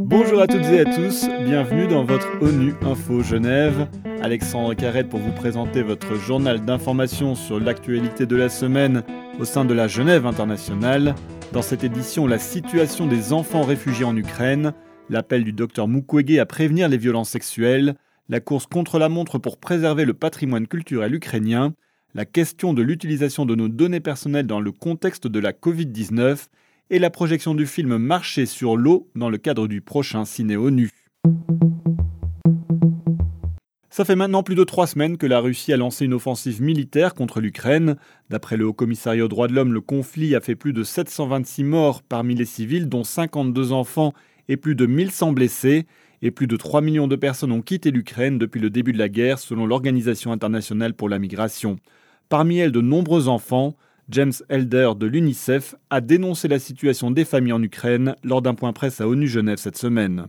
Bonjour à toutes et à tous, bienvenue dans votre ONU Info Genève. Alexandre Carrette pour vous présenter votre journal d'information sur l'actualité de la semaine au sein de la Genève internationale. Dans cette édition, la situation des enfants réfugiés en Ukraine, l'appel du docteur Mukwege à prévenir les violences sexuelles, la course contre la montre pour préserver le patrimoine culturel ukrainien, la question de l'utilisation de nos données personnelles dans le contexte de la Covid-19 et la projection du film Marcher sur l'eau dans le cadre du prochain Ciné ONU. Ça fait maintenant plus de trois semaines que la Russie a lancé une offensive militaire contre l'Ukraine. D'après le Haut Commissariat aux droits de l'homme, le conflit a fait plus de 726 morts parmi les civils, dont 52 enfants et plus de 1100 blessés. Et plus de 3 millions de personnes ont quitté l'Ukraine depuis le début de la guerre, selon l'Organisation internationale pour la migration. Parmi elles, de nombreux enfants. James Elder de l'UNICEF a dénoncé la situation des familles en Ukraine lors d'un point presse à ONU Genève cette semaine.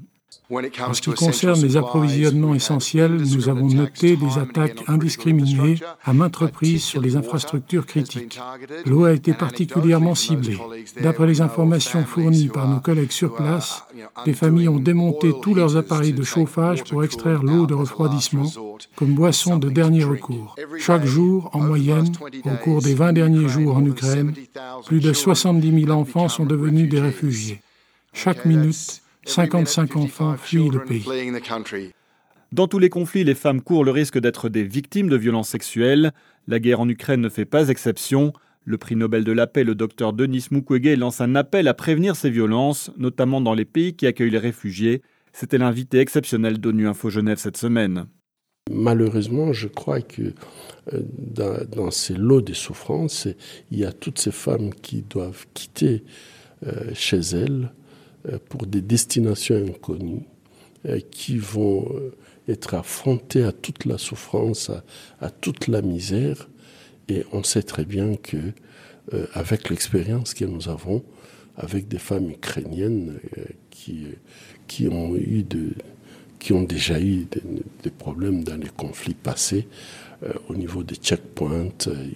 En ce qui concerne les approvisionnements essentiels, nous avons noté des attaques indiscriminées à maintes reprises sur les infrastructures critiques. L'eau a été particulièrement ciblée. D'après les informations fournies par nos collègues sur place, les familles ont démonté tous leurs appareils de chauffage pour extraire l'eau de refroidissement comme boisson de dernier recours. Chaque jour, en moyenne, au cours des 20 derniers jours en Ukraine, plus de 70 000 enfants sont devenus des réfugiés. Chaque minute, 55 enfants fuient le pays. Dans tous les conflits, les femmes courent le risque d'être des victimes de violences sexuelles. La guerre en Ukraine ne fait pas exception. Le prix Nobel de la paix, le docteur Denis Mukwege, lance un appel à prévenir ces violences, notamment dans les pays qui accueillent les réfugiés. C'était l'invité exceptionnel d'ONU Info Genève cette semaine. Malheureusement, je crois que euh, dans, ces lots de souffrances, il y a toutes ces femmes qui doivent quitter euh, chez elles pour des destinations inconnues euh, qui vont euh, être affrontées à toute la souffrance, à, toute la misère. Et on sait très bien que, avec l'expérience que nous avons, avec des femmes ukrainiennes qui, qui, ont, eu de, qui ont déjà eu des, problèmes dans les conflits passés, au niveau des checkpoints,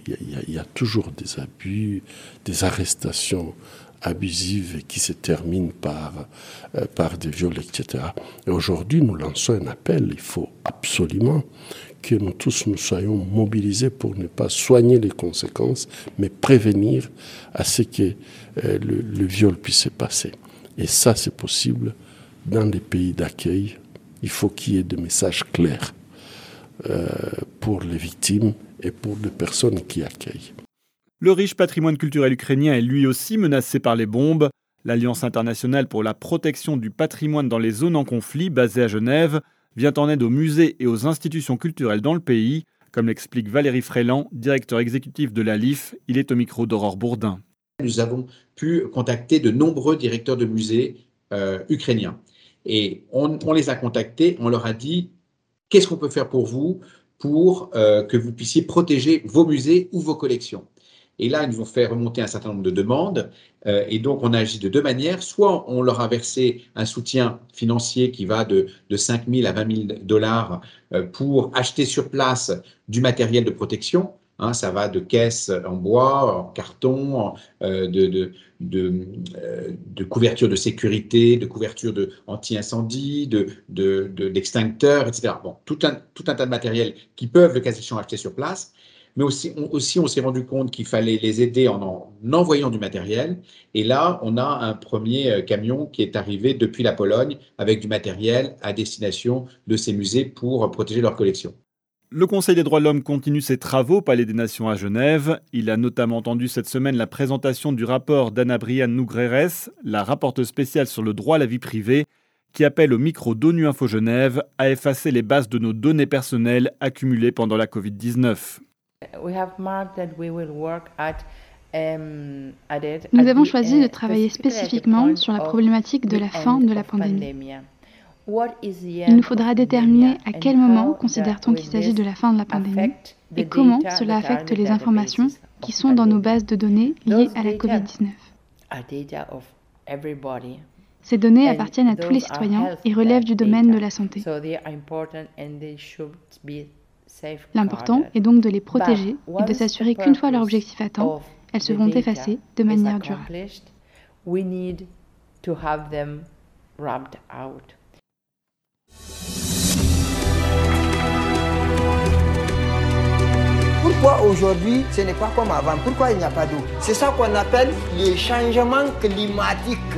il y, a toujours des abus, des arrestations abusive qui se termine par, euh, par des viols, etc. Et aujourd'hui, nous lançons un appel. Il faut absolument que nous tous nous soyons mobilisés pour ne pas soigner les conséquences, mais prévenir à ce que euh, le, viol puisse se passer. Et ça, c'est possible dans les pays d'accueil. Il faut qu'il y ait des messages clairs euh, pour les victimes et pour les personnes qui accueillent. Le riche patrimoine culturel ukrainien est lui aussi menacé par les bombes. L'Alliance internationale pour la protection du patrimoine dans les zones en conflit, basée à Genève, vient en aide aux musées et aux institutions culturelles dans le pays, comme l'explique Valérie Fréland, directeur exécutif de l'ALIF. Il est au micro d'Aurore Bourdin. Nous avons pu contacter de nombreux directeurs de musées euh, ukrainiens. Et on, les a contactés, on leur a dit qu'est-ce qu'on peut faire pour vous pour euh, que vous puissiez protéger vos musées ou vos collections? Et là, ils nous ont fait remonter un certain nombre de demandes. Euh, et donc, on a agi de deux manières. Soit on leur a versé un soutien financier qui va de, de 5 000 à 20 000 dollars euh, pour acheter sur place du matériel de protection. Hein, ça va de caisses en bois, en carton, euh, de, de, de, couverture de sécurité, de couverture de anti-incendie, d'extincteurs, de, etc. Bon, tout un, tout un tas de matériel qui peuvent, le cas échéant, acheter sur place mais aussi on, aussi, on s'est rendu compte qu'il fallait les aider en, en, envoyant du matériel. Et là, on a un premier euh, camion qui est arrivé depuis la Pologne avec du matériel à destination de ces musées pour protéger leur collection. Le Conseil des droits de l'homme continue ses travaux au Palais des Nations à Genève. Il a notamment entendu cette semaine la présentation du rapport d'Anna Briane Nougreres, la rapporteuse spéciale sur le droit à la vie privée, qui appelle au micro d'ONU Info Genève à effacer les bases de nos données personnelles accumulées pendant la Covid-19. Nous avons choisi de travailler spécifiquement sur la problématique de la fin de la pandémie. Il nous faudra déterminer à quel moment considère-t-on qu'il s'agit de la fin de la pandémie et comment cela affecte les informations qui sont dans nos bases de données liées à la COVID-19. Ces données appartiennent à tous les citoyens et relèvent du domaine de la santé. L'important est donc de les protéger et de s'assurer qu'une fois leur objectif atteint, elles seront effacées de manière durable. Pourquoi aujourd'hui ce n'est pas comme avant? Pourquoi il n'y a pas d'eau? C'est ça qu'on appelle les changements climatiques.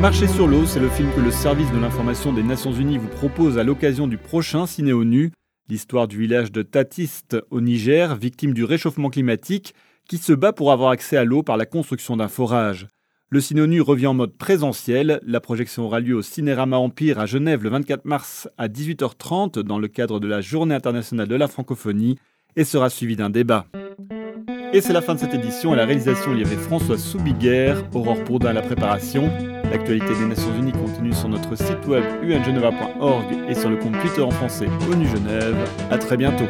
Marcher sur l'eau, c'est le film que le service de l'information des Nations Unies vous propose à l'occasion du prochain Ciné ONU, l'histoire du village de Tatiste au Niger, victime du réchauffement climatique, qui se bat pour avoir accès à l'eau par la construction d'un forage. Le Ciné revient en mode présentiel. La projection aura lieu au Cinérama Empire à Genève le 24 mars à 18h30 dans le cadre de la Journée internationale de la francophonie et sera suivi d'un débat. Et c'est la fin de cette édition. À la réalisation, il y avait François Soubiguerre, Aurore Bourdin à la préparation. L'actualité des Nations Unies continue sur notre site web ungeneva.org et sur le compte Twitter en français ONU Genève. À très bientôt.